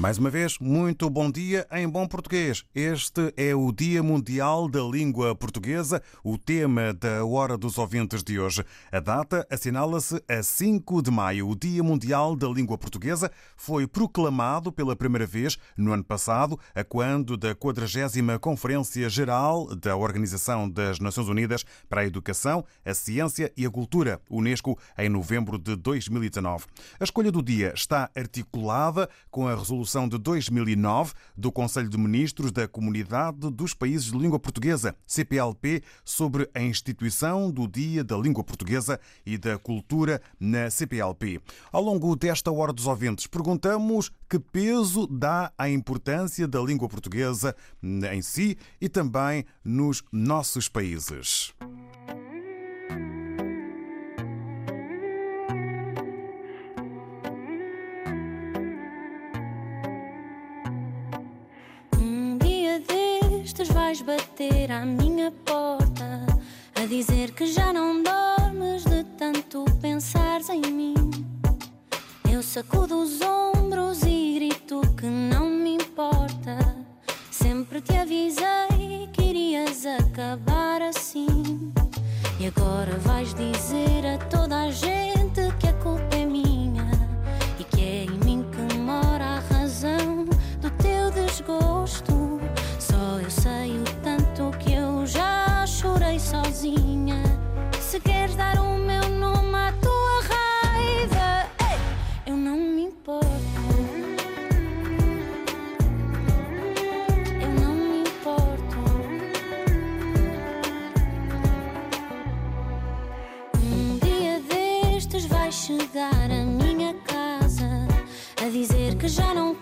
Mais uma vez, muito bom dia em bom português. Este é o Dia Mundial da Língua Portuguesa, o tema da Hora dos Ouvintes de hoje. A data assinala-se a 5 de maio. O Dia Mundial da Língua Portuguesa foi proclamado pela primeira vez no ano passado, a quando da 40 Conferência Geral da Organização das Nações Unidas para a Educação, a Ciência e a Cultura, Unesco, em novembro de 2019. A escolha do dia está articulada com a resolução de 2009 do Conselho de Ministros da Comunidade dos Países de Língua Portuguesa, CPLP, sobre a instituição do Dia da Língua Portuguesa e da Cultura na CPLP. Ao longo desta Hora dos Ouvintes, perguntamos que peso dá à importância da língua portuguesa em si e também nos nossos países. Bater à minha porta a dizer que já não dormes de tanto pensares em mim. Eu sacudo os ombros e grito que não me importa. Sempre te avisei que irias acabar assim. E agora vais dizer a toda a gente que a culpa é sozinha. Se queres dar o meu nome à tua raiva, eu não me importo. Eu não me importo. Um dia destes vai chegar à minha casa a dizer que já não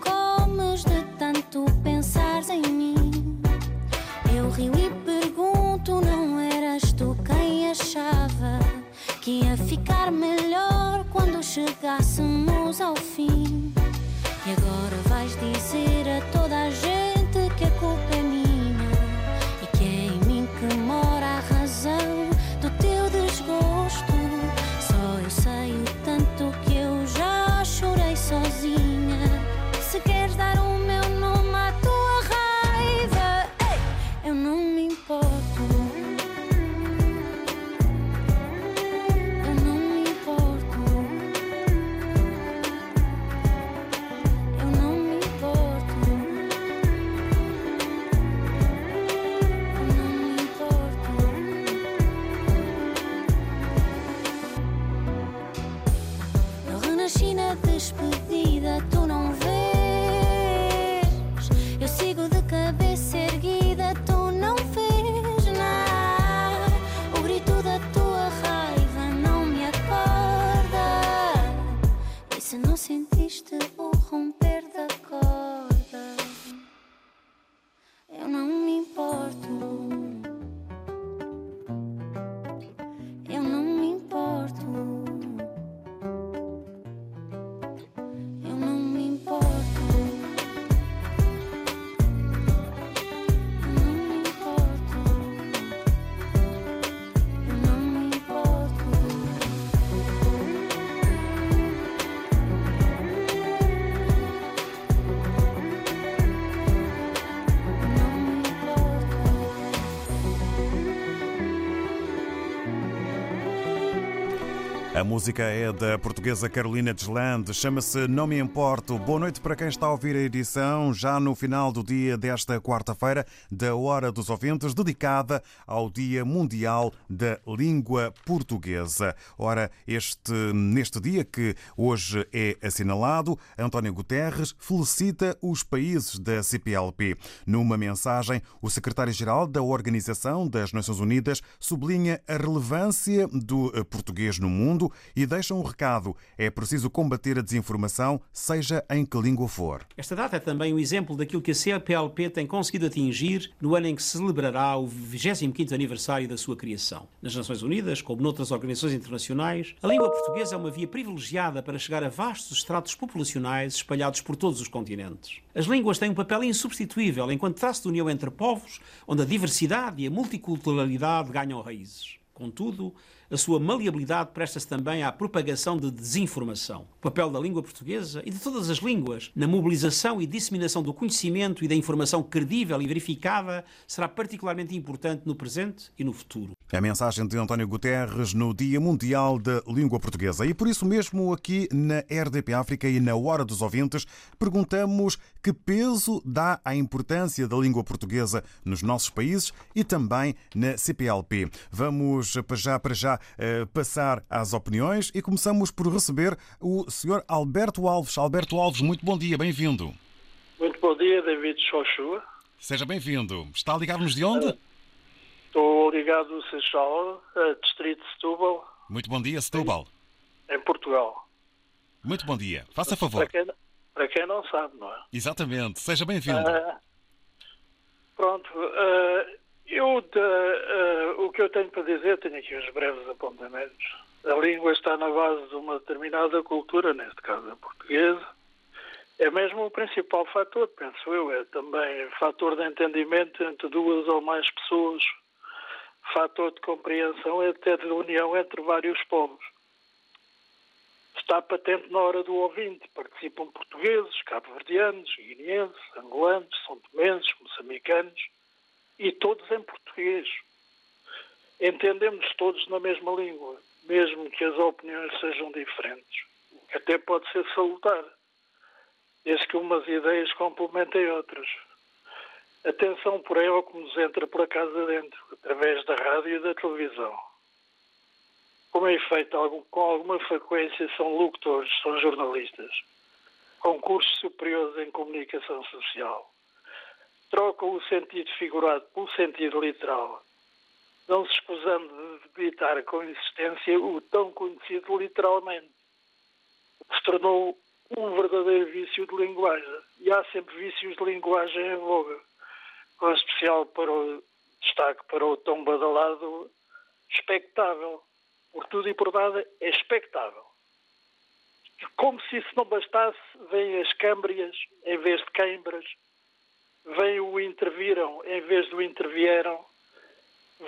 música é da portuguesa Carolina Deslandes, chama-se Não Me Importo. Boa noite para quem está a ouvir a edição, já no final do dia desta quarta-feira, da Hora dos Ouvintes, dedicada ao Dia Mundial da Língua Portuguesa. Ora, este, neste dia que hoje é assinalado, António Guterres felicita os países da CPLP. Numa mensagem, o secretário-geral da Organização das Nações Unidas sublinha a relevância do português no mundo e deixa um recado: é preciso combater a desinformação, seja em que língua for. Esta data é também um exemplo daquilo que a CPLP tem conseguido atingir no ano em que celebrará o 25 aniversário da sua criação. Nas Nações Unidas, como noutras organizações internacionais, a língua portuguesa é uma via privilegiada para chegar a vastos estratos populacionais espalhados por todos os continentes. As línguas têm um papel insubstituível enquanto traço de união entre povos, onde a diversidade e a multiculturalidade ganham raízes. Contudo, a sua maleabilidade presta-se também à propagação de desinformação. O papel da língua portuguesa e de todas as línguas na mobilização e disseminação do conhecimento e da informação credível e verificada será particularmente importante no presente e no futuro. A mensagem de António Guterres no Dia Mundial da Língua Portuguesa. E por isso mesmo, aqui na RDP África e na Hora dos Ouvintes, perguntamos que peso dá à importância da língua portuguesa nos nossos países e também na CPLP. Vamos para já, para já eh, passar às opiniões e começamos por receber o Sr. Alberto Alves. Alberto Alves, muito bom dia, bem-vindo. Muito bom dia, David Xoxua. Seja bem-vindo. Está a ligar-nos de onde? Estou ligado do Seixal, distrito de Setúbal. Muito bom dia, Setúbal. Em Portugal. Muito bom dia. Faça favor. Para quem, para quem não sabe, não é? Exatamente. Seja bem-vindo. Uh, pronto. Uh, eu, de, uh, o que eu tenho para dizer, tenho aqui uns breves apontamentos. A língua está na base de uma determinada cultura, neste caso a portuguesa. É mesmo o principal fator, penso eu. É também fator de entendimento entre duas ou mais pessoas, fator de compreensão e até de união entre vários povos. Está patente na hora do ouvinte. Participam portugueses, cabo-verdianos, guineenses, angolanos, são moçambicanos e todos em português. Entendemos todos na mesma língua, mesmo que as opiniões sejam diferentes, o que até pode ser salutar, desde que umas ideias complementem outras. Atenção, porém, ao que nos entra por a casa dentro, através da rádio e da televisão. Como é feito com alguma frequência, são locutores, são jornalistas, com cursos superiores em comunicação social trocam o sentido figurado pelo sentido literal, não se escusando de debitar com insistência o tão conhecido literalmente, que se tornou um verdadeiro vício de linguagem. E há sempre vícios de linguagem em voga, com especial para o destaque para o tão badalado expectável. Por tudo e por nada é expectável. Como se isso não bastasse, vêm as câmbrias em vez de queimbras, vem o interviram em vez do intervieram,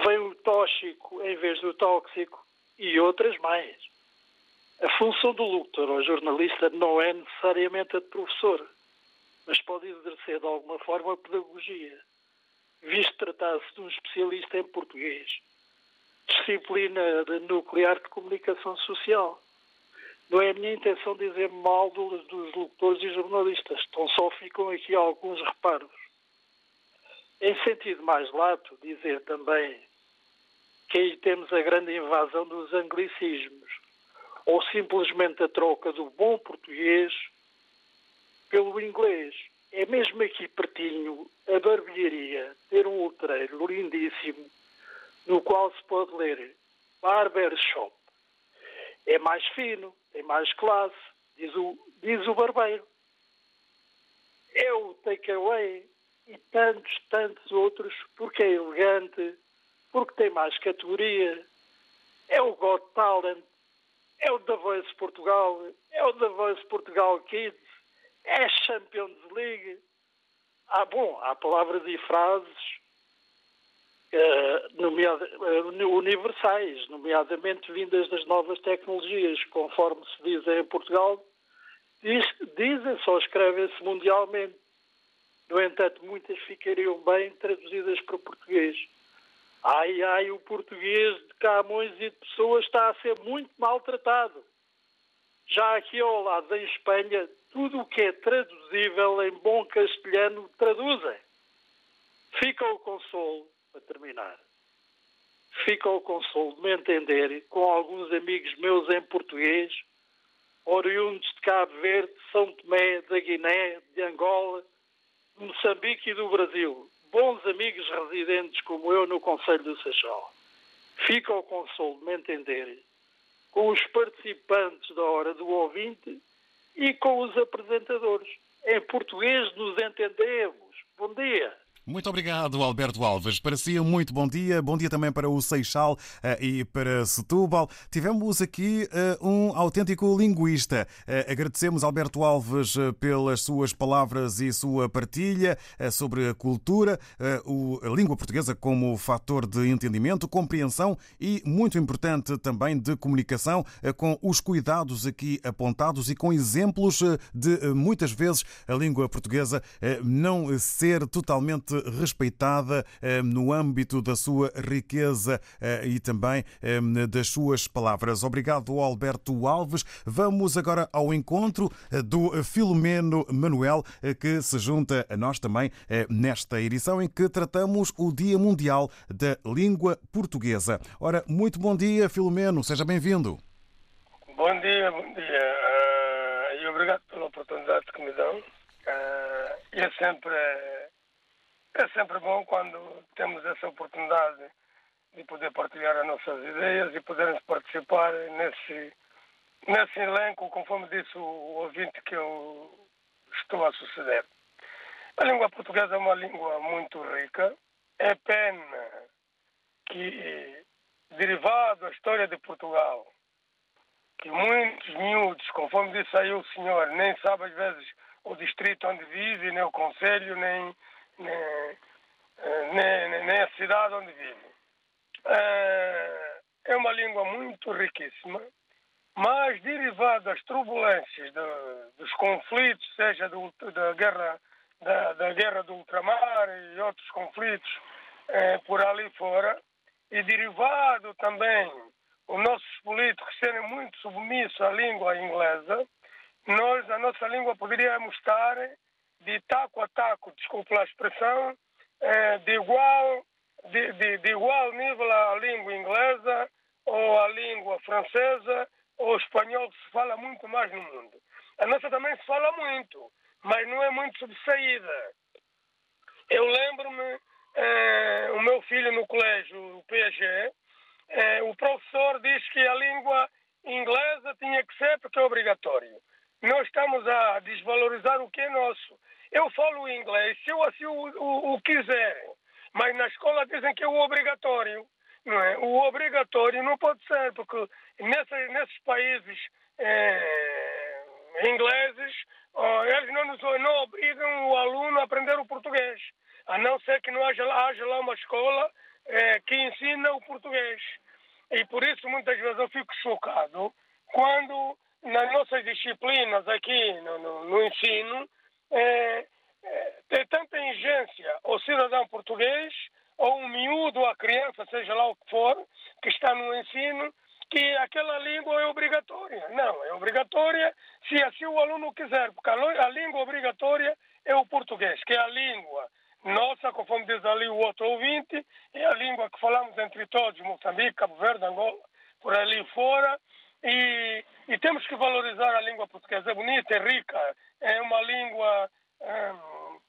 vem o tóxico em vez do tóxico e outras mais. A função do locutor ou jornalista não é necessariamente a de professor, mas pode exercer de alguma forma a pedagogia, visto tratar-se de um especialista em português, disciplina de nuclear de comunicação social. Não é a minha intenção dizer mal dos, dos locutores e jornalistas, então só ficam aqui alguns reparos. Em sentido mais lato, dizer também que aí temos a grande invasão dos anglicismos, ou simplesmente a troca do bom português pelo inglês. É mesmo aqui pertinho a barbearia ter um letreiro lindíssimo no qual se pode ler Barber Shop. É mais fino, tem mais classe, diz o, diz o barbeiro. É o takeaway e tantos, tantos outros, porque é elegante, porque tem mais categoria. É o Got Talent, é o The Voice Portugal, é o The Voice Portugal Kids, é a Champions League. Ah, bom, há palavras e frases uh, nomeada, uh, universais, nomeadamente vindas das novas tecnologias, conforme se diz em Portugal, diz, dizem, só escrevem-se mundialmente. No entanto, muitas ficariam bem traduzidas para o português. Ai, ai, o português de Camões e de Pessoas está a ser muito maltratado. Já aqui ao lado, em Espanha, tudo o que é traduzível em bom castelhano traduzem. Fica o consolo, para terminar, fica o consolo de me entender com alguns amigos meus em português, oriundos de Cabo Verde, São Tomé, da Guiné, de Angola, Moçambique e do Brasil. Bons amigos residentes como eu no Conselho do Seixal. Fica o consolo de me entender com os participantes da hora do ouvinte e com os apresentadores. Em português nos entendemos. Bom dia. Muito obrigado, Alberto Alves. Para si, muito bom dia. Bom dia também para o Seixal uh, e para Setúbal. Tivemos aqui uh, um autêntico linguista. Uh, agradecemos, Alberto Alves, pelas suas palavras e sua partilha sobre a cultura, o, a língua portuguesa como fator de entendimento, compreensão e, muito importante também, de comunicação, com os cuidados aqui apontados e com exemplos de, muitas vezes, a língua portuguesa não ser totalmente respeitada eh, no âmbito da sua riqueza eh, e também eh, das suas palavras. Obrigado, Alberto Alves. Vamos agora ao encontro do Filomeno Manuel, que se junta a nós também nesta edição em que tratamos o Dia Mundial da Língua Portuguesa. Ora, muito bom dia, Filomeno, seja bem-vindo. Bom dia, bom dia. Uh, e obrigado pela oportunidade que me dão. Uh, é sempre é sempre bom quando temos essa oportunidade de poder partilhar as nossas ideias e podermos participar nesse, nesse elenco, conforme disse o ouvinte que eu estou a suceder. A língua portuguesa é uma língua muito rica. É pena que, derivado da história de Portugal, que muitos miúdos, conforme disse aí o senhor, nem sabe às vezes o distrito onde vive, nem o conselho, nem nem, nem a cidade onde vive. É, é uma língua muito riquíssima, mas derivada das turbulências, de, dos conflitos, seja do, da, guerra, da, da, guerra do ultramar e outros conflitos é, por ali fora, e derivado também os nossos políticos serem muito submissos à língua inglesa, nós, a nossa língua, poderíamos estar de taco a taco, desculpe a expressão, é, de, igual, de, de, de, igual nível à língua inglesa ou à língua francesa ou espanhol, que se fala muito mais no mundo. A nossa também se fala muito, mas não é muito subsaída. Eu lembro-me, é, o meu filho no colégio, o PG, é, o professor diz que a língua inglesa tinha que ser porque é obrigatório. Nós estamos a desvalorizar o que é nosso. Eu falo inglês se eu assim o, o, o mas na escola dizem que é o obrigatório. Não é? O obrigatório não pode ser, porque nessa, nesses países é, ingleses, oh, eles não, nos, não obrigam o aluno a aprender o português, a não ser que não haja, haja lá uma escola é, que ensina o português. E por isso muitas vezes eu fico chocado quando nas nossas disciplinas aqui no, no, no ensino é, é, tem tanta ingência ao cidadão português, ou um miúdo, a criança, seja lá o que for, que está no ensino, que aquela língua é obrigatória. Não, é obrigatória se assim o aluno quiser, porque a língua obrigatória é o português, que é a língua nossa, conforme diz ali o outro ouvinte, é a língua que falamos entre todos, Moçambique, Cabo Verde, Angola, por ali fora, e, e, temos que valorizar a língua portuguesa. É bonita, é rica, é uma língua hum,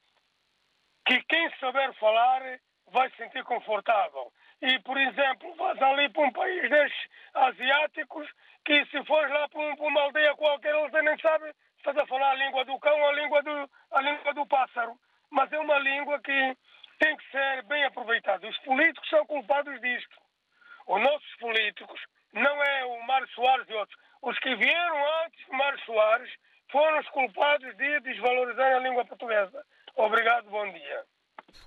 que quem saber falar vai se sentir confortável. E, por exemplo, vais ali para um país destes asiáticos que se fores lá para, um, para uma aldeia qualquer, eles nem sabem estás a falar a língua do cão ou a língua do, a língua do pássaro. Mas é uma língua que tem que ser bem aproveitada. Os políticos são culpados disto. Os nossos políticos não é o Mário Soares e outros. Os que vieram antes de Mário Soares foram os culpados de desvalorizar a língua portuguesa. Obrigado, bom dia.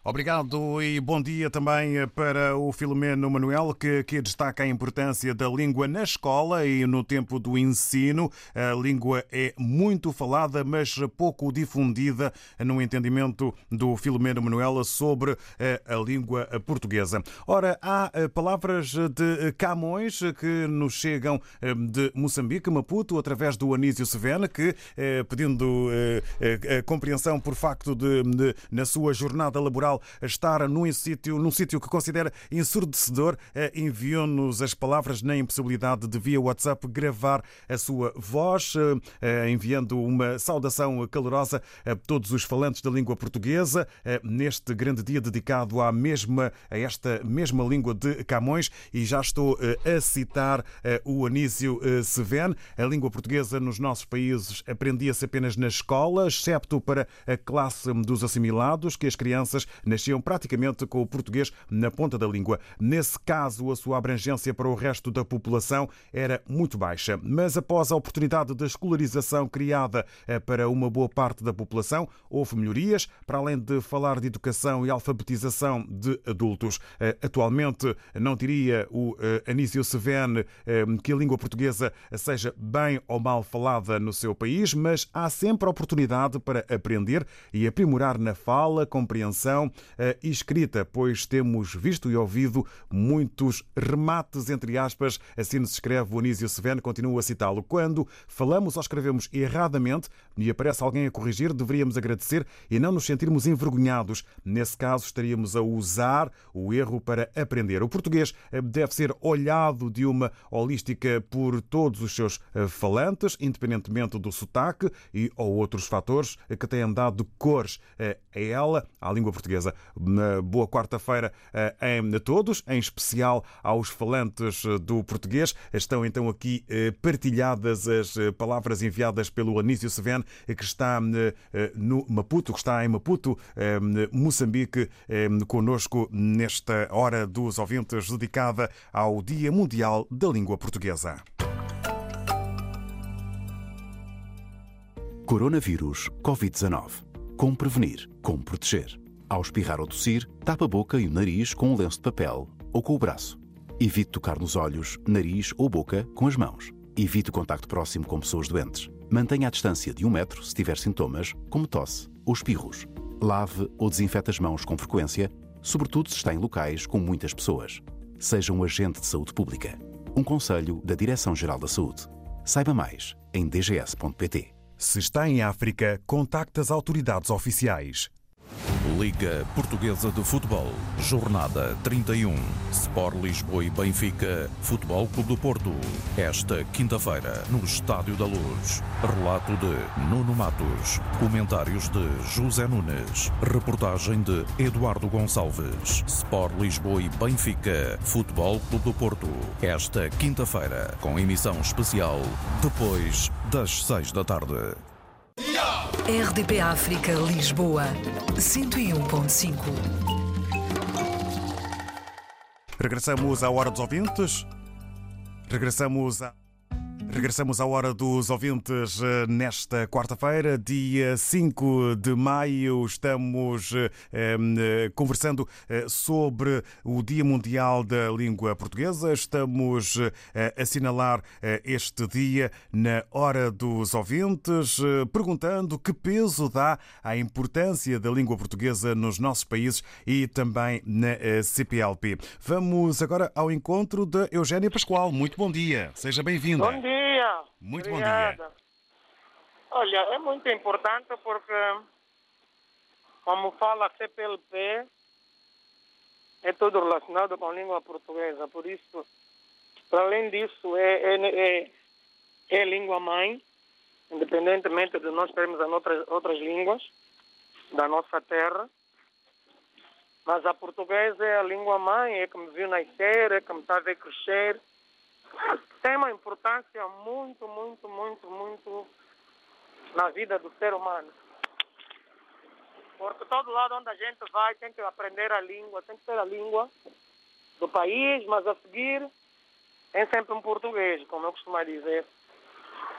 Obrigado e bom dia também para o Filomeno Manuel, que aqui destaca a importância da língua na escola e no tempo do ensino. A língua é muito falada, mas pouco difundida no entendimento do Filomeno Manuel sobre eh, a língua portuguesa. Ora, há eh, palavras de Camões que nos chegam eh, de Moçambique, Maputo, através do Anísio Sevena, que, pedindo a compreensão por facto de, de na sua jornada laboral, estar num sítio, num sítio que considera ensurdecedor, eh, enviou-nos as palavras na impossibilidade de via WhatsApp gravar a sua voz, eh, enviando uma saudação calorosa a todos os falantes da língua portuguesa eh, neste grande dia dedicado à mesma a esta mesma língua de Camões e já estou a citar o Anísio Seven. A língua portuguesa nos nossos países aprendia-se apenas na escola, excepto para a classe dos assimilados, que as crianças nasciam praticamente com o português na ponta da língua. Nesse caso, a sua abrangência para o resto da população era muito baixa. Mas após a oportunidade de escolarização criada eh, para uma boa parte da população, houve melhorias, para além de falar de educação e alfabetização de adultos. Eh, atualmente, não diria o eh, Anísio Sevene que a língua portuguesa seja bem ou mal falada no seu país, mas há sempre oportunidade para aprender e aprimorar na fala, compreensão e escrita, pois temos visto e ouvido muitos remates, entre aspas, assim nos escreve o Anísio Seveno, continua a citá-lo. Quando falamos ou escrevemos erradamente e aparece alguém a corrigir, deveríamos agradecer e não nos sentirmos envergonhados. Nesse caso, estaríamos a usar o erro para aprender. O português eh, deve ser olhado de uma holística por todos os seus eh, falantes, independentemente do sotaque e ou outros fatores que têm dado cores eh, a ela, à língua portuguesa. Boa quarta-feira eh, a todos, em especial aos falantes eh, do português. Estão então aqui eh, partilhadas as palavras enviadas pelo Anísio Seven, que está no Maputo, que está em Maputo, Moçambique, conosco nesta hora dos ouvintes dedicada ao Dia Mundial da Língua Portuguesa. Coronavírus Covid-19. Como prevenir? Como proteger? Ao espirrar ou tossir, tapa a boca e o nariz com um lenço de papel ou com o braço. Evite tocar nos olhos, nariz ou boca com as mãos. Evite o contacto próximo com pessoas doentes. Mantenha a distância de um metro se tiver sintomas, como tosse ou espirros. Lave ou desinfete as mãos com frequência, sobretudo se está em locais com muitas pessoas. Seja um agente de saúde pública. Um conselho da Direção-Geral da Saúde. Saiba mais em dgs.pt. Se está em África, contacte as autoridades oficiais. Liga Portuguesa de Futebol, Jornada 31. Sport Lisboa e Benfica, Futebol Clube do Porto. Esta quinta-feira, no Estádio da Luz. Relato de Nuno Matos. Comentários de José Nunes. Reportagem de Eduardo Gonçalves. Sport Lisboa e Benfica, Futebol Clube do Porto. Esta quinta-feira, com emissão especial, depois das seis da tarde. RDP África Lisboa 101.5 Regressamos à hora dos ouvintes. Regressamos a Regressamos à hora dos ouvintes eh, nesta quarta-feira, dia 5 de maio. Estamos eh, eh, conversando sobre o Dia Mundial da Língua Portuguesa. Estamos a assinalar este dia na hora dos ouvintes, perguntando que peso dá à importância da língua portuguesa nos nossos países e também na CPLP. Vamos agora ao encontro de Eugénia Pascoal. Muito bom dia. Seja bem-vinda. Bom dia dia. Muito Obrigada. bom dia. Olha, é muito importante porque, como fala a CPLP, é tudo relacionado com a língua portuguesa. Por isso, para além disso, é, é, é, é língua mãe, independentemente de nós termos outras, outras línguas da nossa terra. Mas a portuguesa é a língua mãe, é que me viu nascer, é que me está a ver crescer tem uma importância muito, muito, muito, muito na vida do ser humano. Porque todo lado onde a gente vai tem que aprender a língua, tem que ter a língua do país, mas a seguir tem sempre um português, como eu costumo dizer.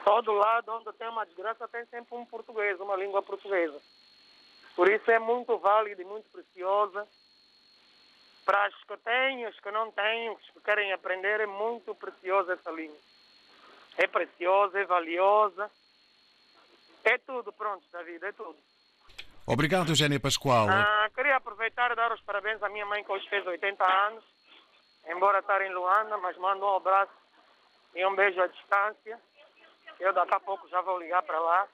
Todo lado onde tem uma desgraça tem sempre um português, uma língua portuguesa. Por isso é muito válida e muito preciosa. Para os que têm, os que não têm, os que querem aprender, é muito preciosa essa língua. É preciosa, é valiosa. É tudo, pronto, David, é tudo. Obrigado, Eugénia Pascoal. Ah, queria aproveitar e dar os parabéns à minha mãe que hoje fez 80 anos, embora estar em Luanda, mas mando um abraço e um beijo à distância. Eu daqui a pouco já vou ligar para lá.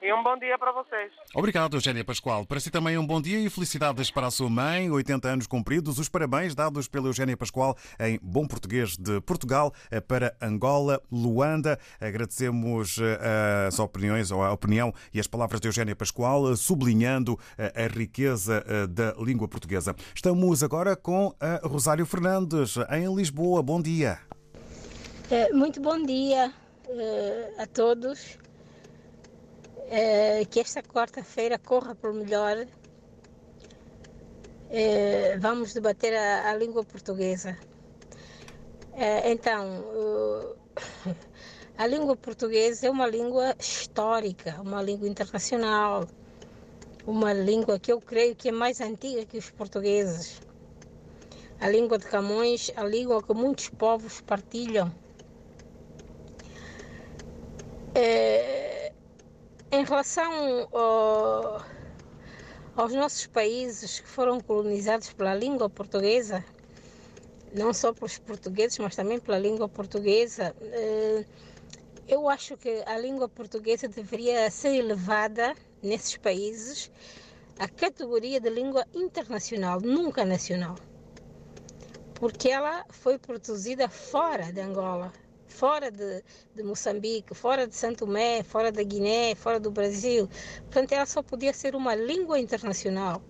E um bom dia para vocês. Obrigado, Eugénia Pascoal. Para si também um bom dia e felicidades para a sua mãe, 80 anos cumpridos. Os parabéns dados pela Eugénia Pascoal em bom português de Portugal eh, para Angola, Luanda. Agradecemos eh, as opiniões, ou a opinião e as palavras de Eugénia Pascoal, eh, sublinhando a riqueza da língua portuguesa. Estamos agora com a Rosário Fernandes, em Lisboa. Bom dia. Muito bom dia a todos. É, que esta quarta-feira corra por melhor. É, vamos debater a, a língua portuguesa. É, então, uh, a língua portuguesa é uma língua histórica, uma língua internacional, uma língua que eu creio que é mais antiga que os portugueses. A língua de Camões, a língua que muitos povos partilham. É, em relação ao, aos nossos países que foram colonizados pela língua portuguesa, não só pelos portugueses, mas também pela língua portuguesa, eh, eu acho que a língua portuguesa deveria ser elevada nesses países à categoria de língua internacional, nunca nacional. Porque ela foi produzida fora de Angola, fora de, de Moçambique, fora de Santo Tomé, fora da Guiné, fora do Brasil. Portanto, ela só podia ser uma língua internacional.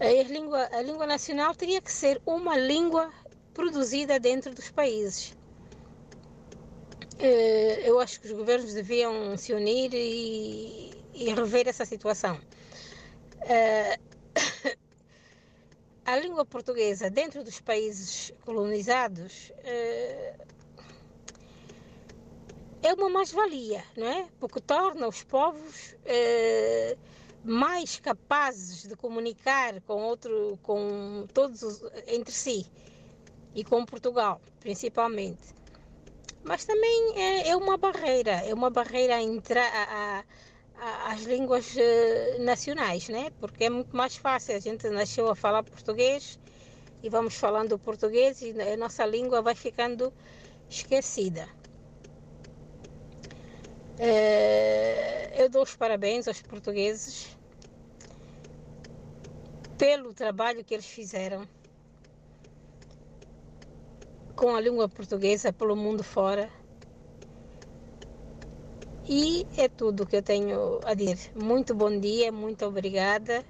A língua, a língua nacional teria que ser uma língua produzida dentro dos países. Eh, eu acho que os governos deviam se unir e, e rever essa situação. Eh, a língua portuguesa dentro dos países colonizados eh, é uma mais-valia, não é? Porque torna os povos eh, mais capazes de comunicar com outro, com todos os, entre si e com Portugal, principalmente. Mas também é, é uma barreira, é uma barreira a, a, a, as línguas eh, nacionais, né? Porque é muito mais fácil. A gente nasceu a falar português e vamos falando português e a nossa língua vai ficando esquecida. É, eu dou os parabéns aos portugueses pelo trabalho que eles fizeram com a língua portuguesa pelo mundo fora. E é tudo que eu tenho a dizer. Muito bom dia, muito obrigada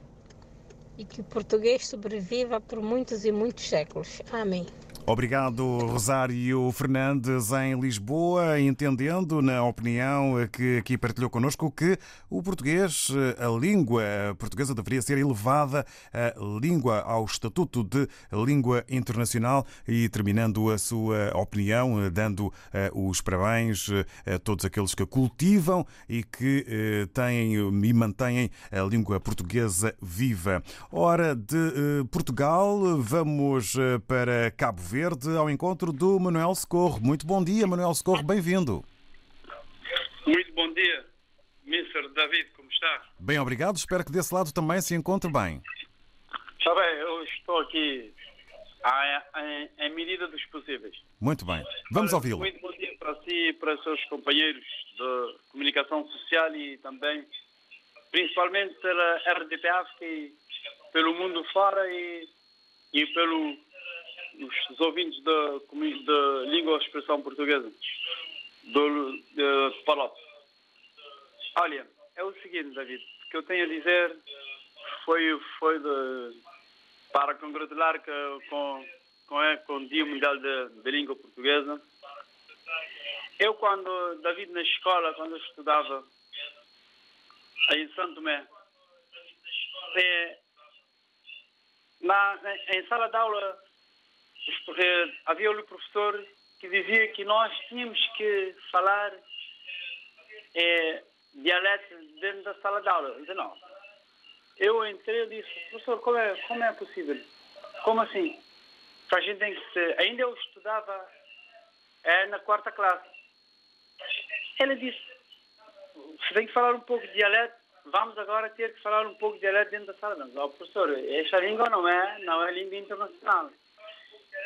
e que o português sobreviva por muitos e muitos séculos. Amém. Obrigado, Rosário Fernandes, em Lisboa, entendendo, na opinião que aqui partilhou connosco, que o português, a língua portuguesa, deveria ser elevada a língua ao estatuto de língua internacional e terminando a sua opinião, dando eh, os parabéns a todos aqueles que cultivam e que eh, têm e mantêm a língua portuguesa viva. Hora de eh, Portugal, vamos para Cabo Verde. Verde ao encontro do Manuel Socorro. Muito bom dia, Manuel Socorro, bem-vindo. Muito bom dia, Mr. David, como está? Bem, obrigado. Espero que desse lado também se encontre bem. Está bem, eu estou aqui em, medida dos possíveis. Muito bem, vamos ouvi-lo. Muito bom dia para si e para os seus companheiros de comunicação social e também, principalmente pela RDP África e pelo mundo fora e, e pelo os ouvintes da, da língua e expressão portuguesa, do, de Palop. Olha, é o seguinte, David, o que eu tenho a dizer foi, foi de, para congratular que, com, com, é, com o Dia Mundial da Língua Portuguesa. Eu, quando, David, na escola, quando eu estudava em Santo Tomé, é, na, em sala de aula havia o professor que dizia que nós tínhamos que falar é, dialeto dentro da sala de aula. Eu não, eu entrei e disse, professor, como é, como é possível? Como assim? A gente tem que ser... Ainda eu estudava é, na quarta classe. Ele disse, você tem que falar um pouco de dialeto, vamos agora ter que falar um pouco de dialeto dentro da sala. Oh, professor, esta língua não é, não é língua internacional.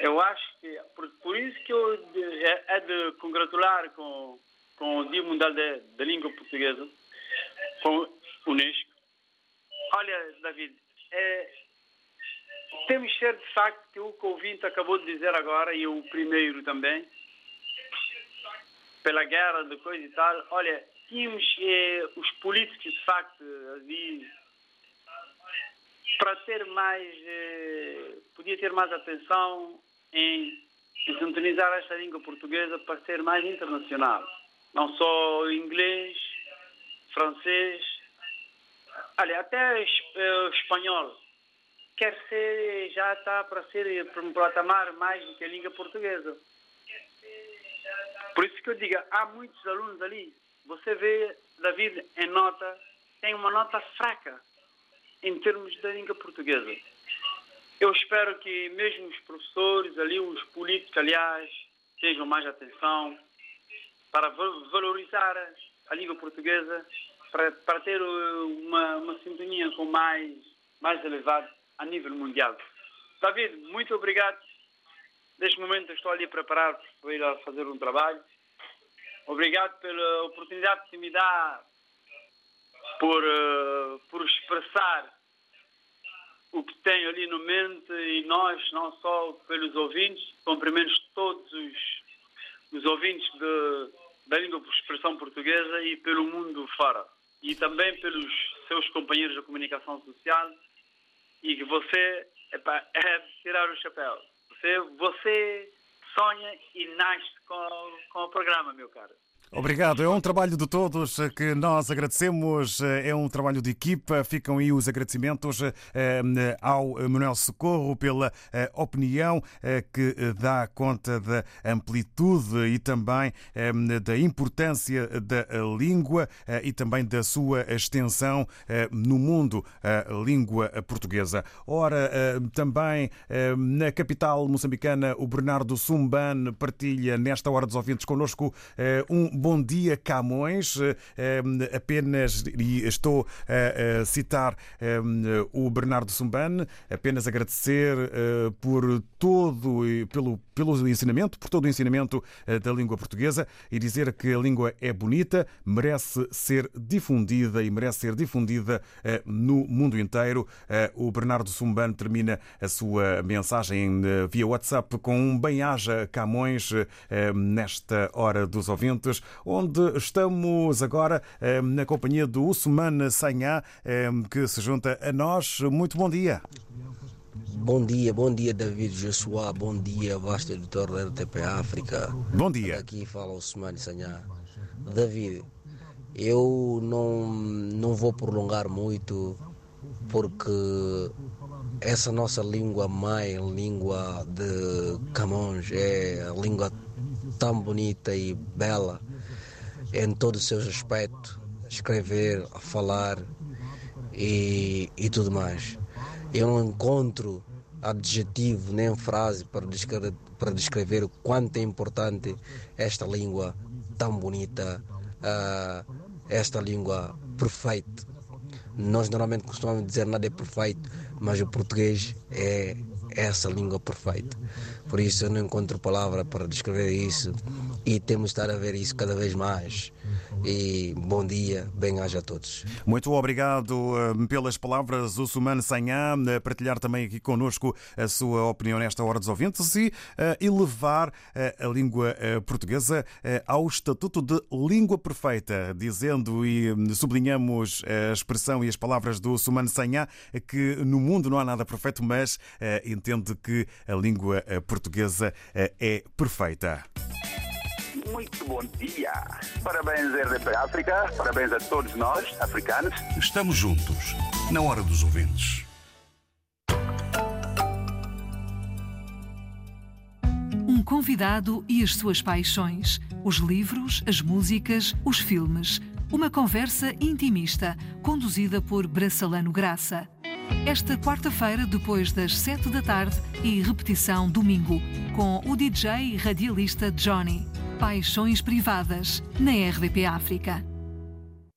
Eu acho que, por, por isso que eu é, é de congratular com, com o Dia Mundial da Língua Portuguesa, com o Unesco. Olha, David, é, temos ser de facto que o ouvinte acabou de dizer agora, e o primeiro também, pela guerra de coisa e tal, olha, tínhamos eh, os políticos de facto ali para ter mais, eh, podia ter mais atenção em, sintonizar esta língua portuguesa para ser mais internacional. Não só inglês, francês, olha, até eh, espanhol quer ser, já está para ser para um patamar mais do que a língua portuguesa. Por isso que eu digo, há muitos alunos ali. Você vê, David, em nota, tem uma nota fraca em termos da língua portuguesa. Eu espero que mesmo os professores ali, os políticos, aliás, tenham mais atenção para valorizar a língua portuguesa, para, para ter uma, uma sintonia com mais, mais elevado a nível mundial. David, muito obrigado. Neste momento estou ali preparado para ir a fazer um trabalho. Obrigado pela oportunidade que me dá por, uh, por expressar o que tenho ali no mente e nós, não só pelos ouvintes, cumprimento todos os, os ouvintes de, da língua por expressão portuguesa e pelo mundo fora. E também pelos seus companheiros da comunicação social e que você epa, é tirar o chapéu. Você, você sonha e nasce com, com o programa, meu caro. Obrigado. É um trabalho de todos que nós agradecemos. É um trabalho de equipa. Ficam aí os agradecimentos eh, ao Manuel Socorro pela eh, opinião eh, que dá conta da amplitude e também da importância da língua e também da sua extensão no mundo, a língua portuguesa. Ora, também na capital moçambicana, o Bernardo Sumban partilha nesta hora dos ouvintes connosco um Bom dia Camões. Eh, eh, apenas, e estou a citar eh, o Bernardo Sumbane, apenas agradecer por todo, pelo, pelo ensinamento, por todo o ensinamento da língua portuguesa e dizer que a língua é bonita, merece ser difundida e merece ser difundida no mundo inteiro. O Bernardo Sumbane termina a sua mensagem via WhatsApp com um bem-aja Camões nesta hora dos ouvintes onde estamos agora eh, na companhia do Usman Sanhá, eh, que se junta a nós. Muito bom dia. Bom dia, bom dia David Joshua, bom dia vasto editor da RTP África. Bom dia. Aqui fala o Usman Sanhá. David, eu não, não vou prolongar muito porque essa nossa língua mãe, língua de Camões, é a língua tão bonita e bela em todos os seus aspectos, escrever, falar e, e tudo mais. Eu não encontro adjetivo nem frase para descrever, para descrever o quanto é importante esta língua tão bonita, uh, esta língua perfeita. Nós normalmente costumamos dizer nada é perfeito, mas o português é essa língua perfeita. Por isso eu não encontro palavra para descrever isso e temos de estar a ver isso cada vez mais. E bom dia, bem-aja a todos. Muito obrigado eh, pelas palavras, o Sumano Sanhá, a partilhar também aqui connosco a sua opinião nesta hora dos ouvintes e uh, elevar a língua portuguesa ao estatuto de língua perfeita, dizendo e hum, sublinhamos a expressão e as palavras do Sumano Sanhá que no mundo não há nada perfeito, mas entende que a língua portuguesa é perfeita. Muito bom dia. Parabéns, RDP África. Parabéns a todos nós, africanos. Estamos juntos, na hora dos ouvintes. Um convidado e as suas paixões. Os livros, as músicas, os filmes Uma conversa intimista, conduzida por Braçalano Graça. Esta quarta-feira, depois das sete da tarde e repetição domingo, com o DJ e radialista Johnny. Paixões Privadas, na RDP África.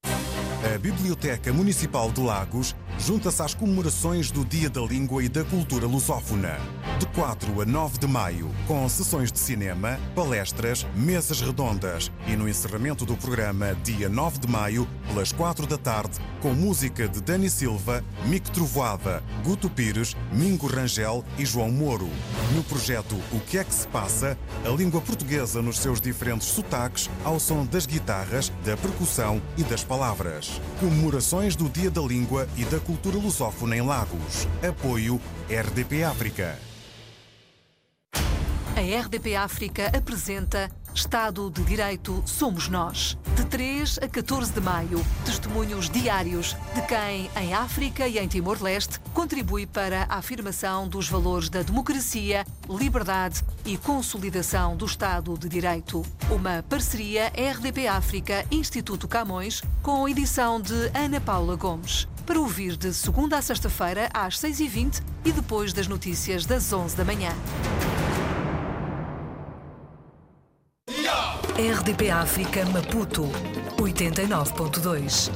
A Biblioteca Municipal de Lagos junta-se às comemorações do Dia da Língua e da Cultura Lusófona. De 4 a 9 de maio, com sessões de cinema, palestras, mesas redondas e no encerramento do programa, dia 9 de maio, pelas 4 da tarde, com música de Dani Silva, Mico Trovoada, Guto Pires, Mingo Rangel e João Moro. No projeto O que é que se passa? A língua portuguesa nos seus diferentes sotaques, ao som das guitarras, da percussão e das palavras. Comemorações do Dia da Língua e da Cultura Lusófona em Lagos. Apoio RDP África. A RDP África apresenta Estado de Direito Somos Nós. De 3 a 14 de maio, testemunhos diários de quem, em África e em Timor-Leste, contribui para a afirmação dos valores da democracia, liberdade e consolidação do Estado de Direito. Uma parceria RDP África Instituto Camões com edição de Ana Paula Gomes. Para ouvir de segunda a sexta-feira às 6h20 e depois das notícias das 11 da manhã. RDP África Maputo 89.2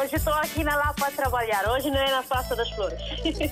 Hoje estou aqui na Lapa a trabalhar, hoje não é na Praça das Flores.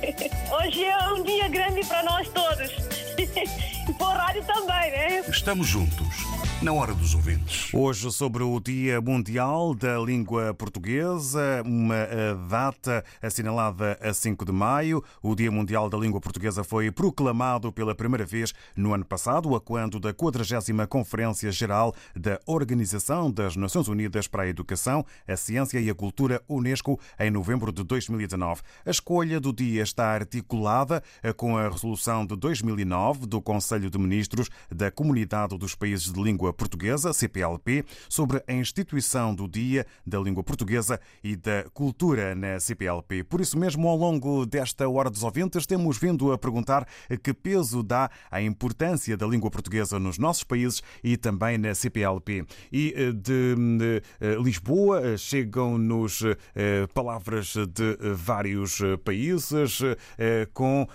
Hoje é um dia grande para nós todos. E para o rádio também, né? Estamos juntos, na hora dos ouvintes. Hoje, sobre o Dia Mundial da Língua Portuguesa, uma eh, data assinalada a 5 de maio. O Dia Mundial da Língua Portuguesa foi proclamado pela primeira vez no ano passado, a quando da 40 Conferência Geral da Organização das Nações Unidas para a Educação, a Ciência e a Cultura, Unesco, em novembro de 2019. A escolha do dia está articulada eh, com a resolução de 2009 do Conselho de Ministros da Comunidade dos Países de Língua Portuguesa, CPLP, sobre a instituição do Dia da Língua Portuguesa e da Cultura na CPLP. Por isso mesmo, ao longo desta Hora dos Ouvintes, temos vindo a perguntar que peso dá à importância da língua portuguesa nos nossos países e também na CPLP. E eh, de eh, Lisboa eh, chegam-nos palavras de vários países com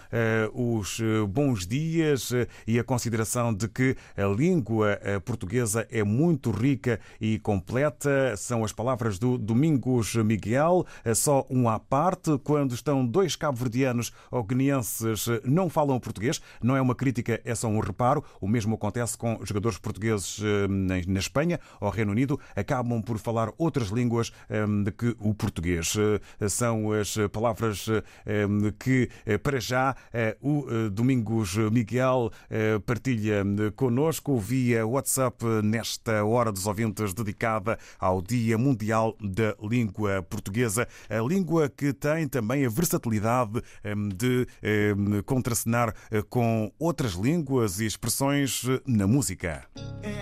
os bons dias e a consideração de que a língua portuguesa é muito rica e completa. São as palavras do Domingos Miguel, só um à parte. Quando estão dois cabo-verdianos ou guineenses não falam português, não é uma crítica, é só um reparo. O mesmo acontece com jogadores portugueses na Espanha ou Reino Unido, acabam por falar outras línguas do que o português. São as palavras que, para já, o Domingos Miguel partilha connosco via WhatsApp nesta hora dos ouvintes dedicada ao Dia Mundial da Língua Portuguesa. A língua que tem também a versatilidade de contracenar com outras línguas e expressões na música. Quem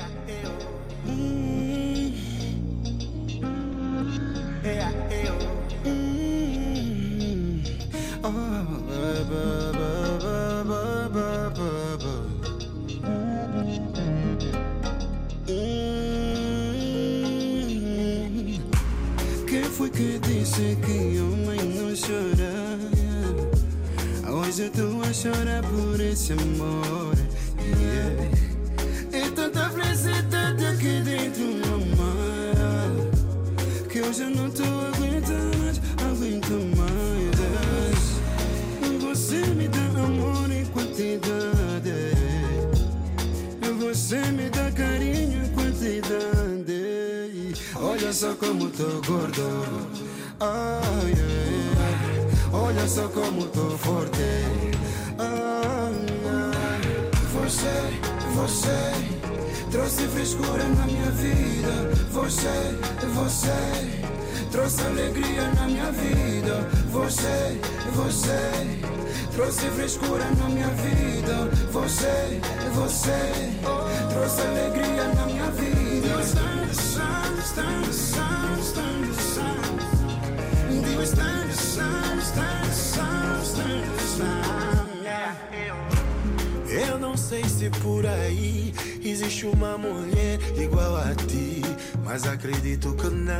foi que disse que homem não chora? Hoje eu estou a chorar por esse amor. Yeah. É tanta felicidade aqui dentro, mamãe. Que hoje eu não estou aguentando mais, aguento mais. Você me dá amor em quantidade. Você me Olha só como tô gordo. Olha só como tô forte. Você, você trouxe frescura na minha vida. Você, você trouxe alegria na minha vida. Você, você trouxe frescura na minha vida. Você, você trouxe alegria na minha vida. Eu não sei se por aí existe uma mulher igual a ti, mas acredito que não.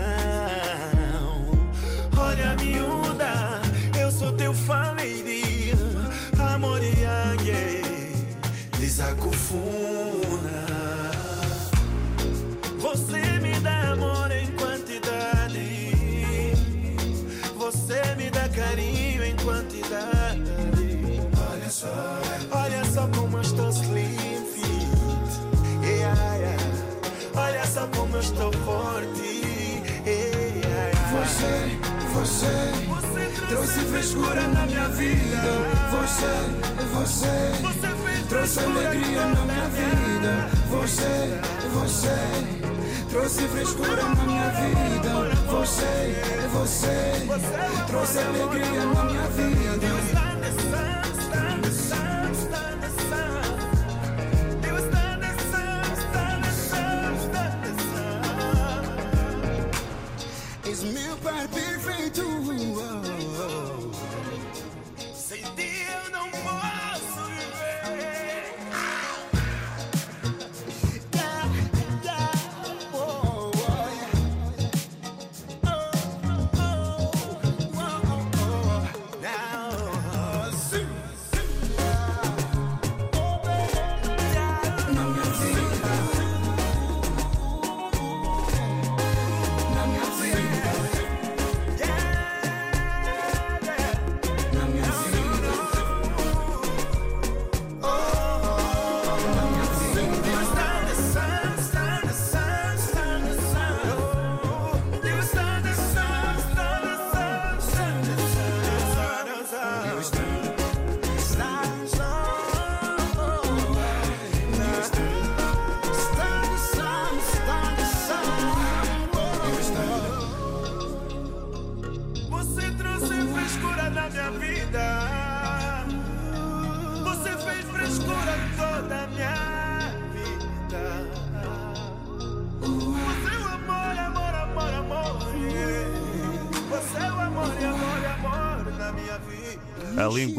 Olha, miúda, eu sou teu lady. Amor e angue, desacufuna. Trouxe frescura na minha vida. Você, você, trouxe alegria na minha vida. Você, você. Trouxe frescura na minha vida. Você, você, trouxe alegria na minha vida.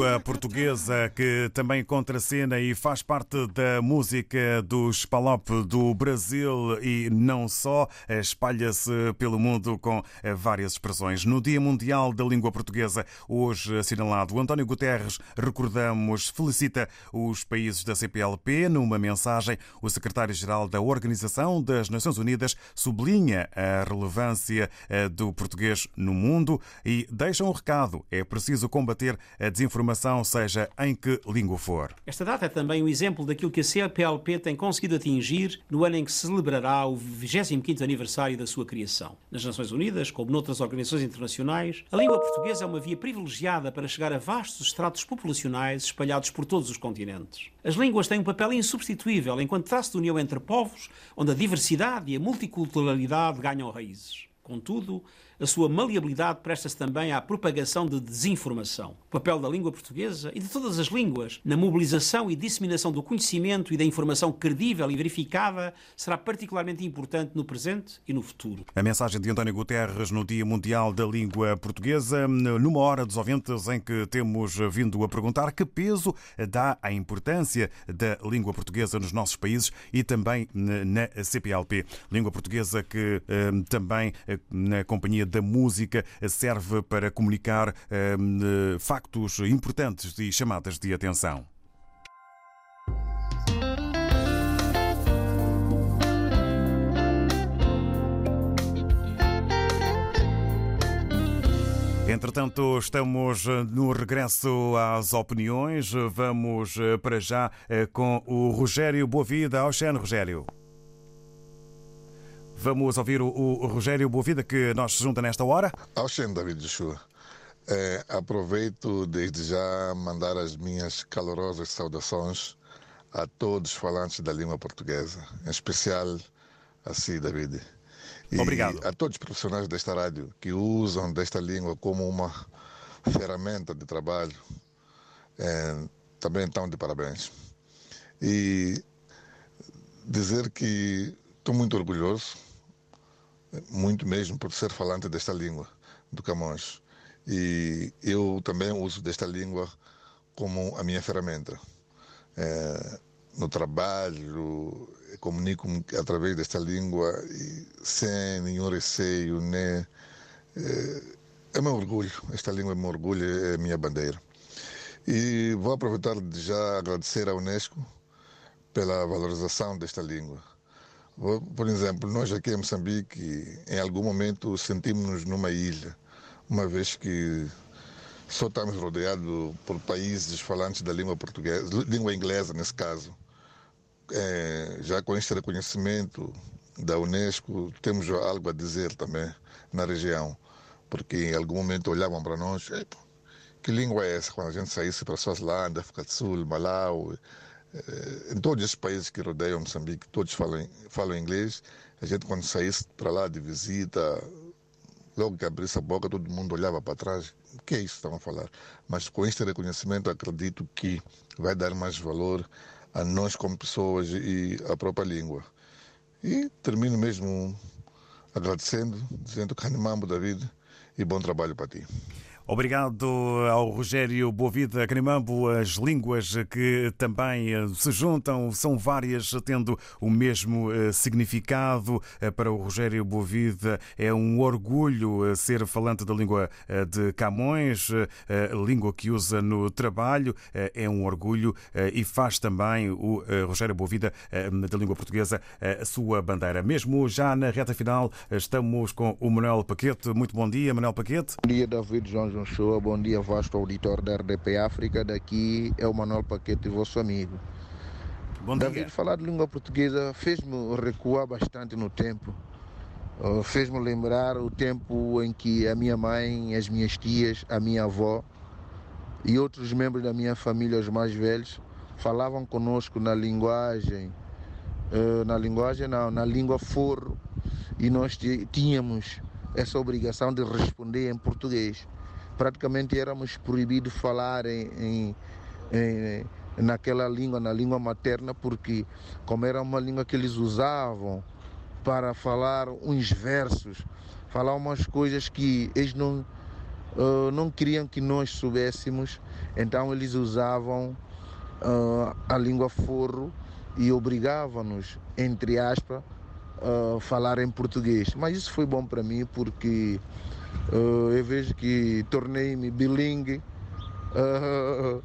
Língua portuguesa que também contracena e faz parte da música dos Palop do Brasil e não só, espalha-se pelo mundo com eh, várias expressões. No Dia Mundial da Língua Portuguesa, hoje assinalado, António Guterres, recordamos, felicita os países da CPLP. Numa mensagem, o secretário-geral da Organização das Nações Unidas sublinha a relevância eh, do português no mundo e deixa um recado. É preciso combater a desinformação, seja em que língua for. Esta data é também um exemplo daquilo que a CPLP tem conseguido atingir no ano em que se celebrará o 25º aniversário da sua criação. Nas Nações Unidas, como noutras organizações internacionais, a língua portuguesa é uma via privilegiada para chegar a vastos estratos populacionais espalhados por todos os continentes. As línguas têm um papel insubstituível enquanto traço de união entre povos, onde a diversidade e a multiculturalidade ganham raízes. Contudo, a sua maleabilidade presta-se também à propagação de desinformação. O papel da língua portuguesa e de todas as línguas na mobilização e disseminação do conhecimento e da informação credível e verificada será particularmente importante no presente e no futuro. A mensagem de António Guterres no Dia Mundial da Língua Portuguesa, numa hora dos ouvintes em que temos vindo a perguntar que peso dá à importância da língua portuguesa nos nossos países e também na CPLP. Língua portuguesa que eh, também eh, na companhia da música serve para comunicar eh, factos importantes e chamadas de atenção. Entretanto, estamos no regresso às opiniões. Vamos para já com o Rogério Boavida. Oxene, Rogério. Vamos ouvir o, o Rogério Boavida que nos junta nesta hora. Oxen, David Joshua. É, aproveito desde já mandar as minhas calorosas saudações a todos os falantes da língua portuguesa, em especial a si, David. E Obrigado. a todos os profissionais desta rádio que usam desta língua como uma ferramenta de trabalho, é, também estão de parabéns. E dizer que estou muito orgulhoso, muito mesmo, por ser falante desta língua do Camões. E eu também uso desta língua como a minha ferramenta. É, no trabalho, comunico-me através desta língua e sem nenhum receio, né? É meu orgulho, esta língua é meu orgulho, é minha bandeira. E vou aproveitar de já agradecer à Unesco pela valorização desta língua. Por exemplo, nós aqui em Moçambique, em algum momento sentimos-nos numa ilha, uma vez que só estamos rodeados por países falantes da língua portuguesa, língua inglesa nesse caso. É, já com este reconhecimento da Unesco, temos algo a dizer também na região, porque em algum momento olhavam para nós, que língua é essa? Quando a gente saísse para Suazilândia, África do Sul, Malau, em todos esses países que rodeiam Moçambique, todos falam, falam inglês. A gente, quando saísse para lá de visita, logo que abrisse a boca, todo mundo olhava para trás. O que é isso que estão a falar? Mas com este reconhecimento, acredito que vai dar mais valor a nós como pessoas e à própria língua. E termino mesmo agradecendo, dizendo que animamos David e bom trabalho para ti. Obrigado ao Rogério Boavida Canimambo. As línguas que também eh, se juntam são várias, tendo o mesmo eh, significado. Eh, para o Rogério Boavida é um orgulho ser falante da língua de Camões, língua que usa no trabalho. É um orgulho e faz também o Rogério Boavida da língua portuguesa a sua bandeira. Mesmo já na reta final, estamos com o Manuel Paquete. Muito bom dia, Manuel Paquete. Bom dia, David João João Show. Bom dia, vasto auditor da RDP África. Daqui é o Manuel Paquete, vosso amigo. Bom David, dia. falar de língua portuguesa fez-me recuar bastante no tempo. Uh, fez-me lembrar o tempo em que a minha mãe, as minhas tias, a minha avó e outros membros da minha família, os mais velhos, falavam conosco na linguagem, uh, na linguagem não, na língua forro, e nós tínhamos essa obrigação de responder em português praticamente éramos proibidos de falar em, em, em, naquela língua, na língua materna, porque como era uma língua que eles usavam para falar uns versos, falar umas coisas que eles não, uh, não queriam que nós soubéssemos, então eles usavam uh, a língua forro e obrigavam-nos, entre aspas, a falar em português. Mas isso foi bom para mim porque Uh, eu vejo que tornei-me bilingue, uh,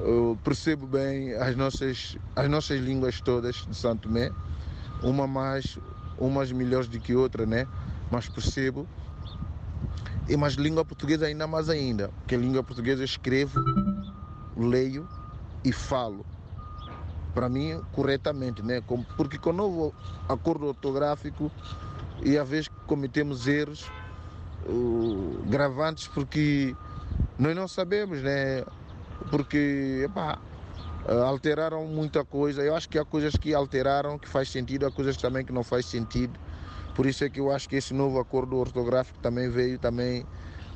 uh, percebo bem as nossas, as nossas línguas todas de Santo Tomé, uma mais, umas melhores do que outra, né? Mas percebo. E mas língua portuguesa ainda mais ainda, porque língua portuguesa eu escrevo, leio e falo. Para mim, corretamente, né? Porque com o novo acordo ortográfico e a vez que cometemos erros, gravantes porque nós não sabemos, né? Porque epá, alteraram muita coisa. Eu acho que há coisas que alteraram que faz sentido, há coisas também que não faz sentido. Por isso é que eu acho que esse novo acordo ortográfico também veio também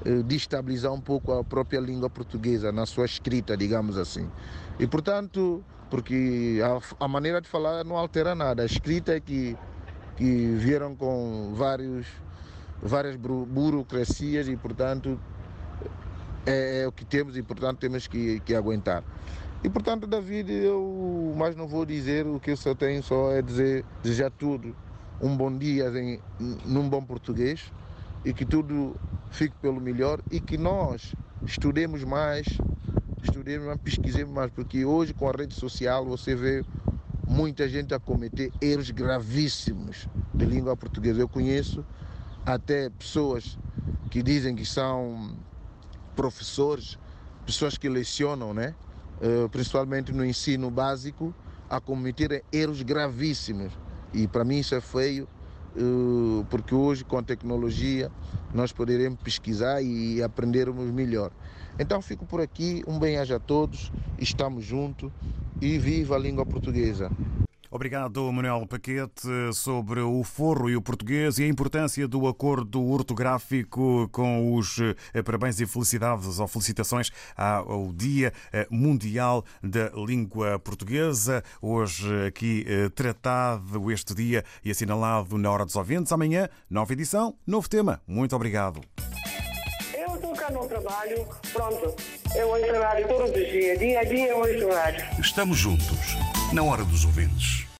uh, destabilizar um pouco a própria língua portuguesa na sua escrita, digamos assim. E portanto, porque a, a maneira de falar não altera nada, a escrita é que, que vieram com vários várias burocracias e, portanto, é, é, o que temos e, portanto, temos que, que aguentar. E, portanto, David, eu mais não vou dizer, o que eu só tenho só é dizer, desejar tudo, um bom dia em, num bom português e que tudo fique pelo melhor e que nós estudemos mais, estudemos mais, pesquisemos mais, porque hoje com a rede social você vê muita gente a cometer erros gravíssimos de língua portuguesa. Eu conheço até pessoas que dizem que são professores, pessoas que lecionam, né? Uh, principalmente no ensino básico, a cometer erros gravíssimos. E para mim isso é feio, uh, porque hoje com a tecnologia nós poderemos pesquisar e aprendermos melhor. Então fico por aqui, um bem-aja a todos, estamos juntos e viva a língua portuguesa. Obrigado, Manuel Paquete, sobre o forro e o português e a importância do acordo ortográfico com os eh, parabéns e felicidades ou felicitações ao Dia eh, Mundial da Língua Portuguesa. Hoje aqui eh, tratado este dia e assinalado na Hora dos Ouvintes. Amanhã, nova edição, novo tema. Muito obrigado. Eu sou no trabalho, pronto, eu ouço rádio todos os dias, dia a dia eu ouço rádio. Estamos juntos, na hora dos ouvintes.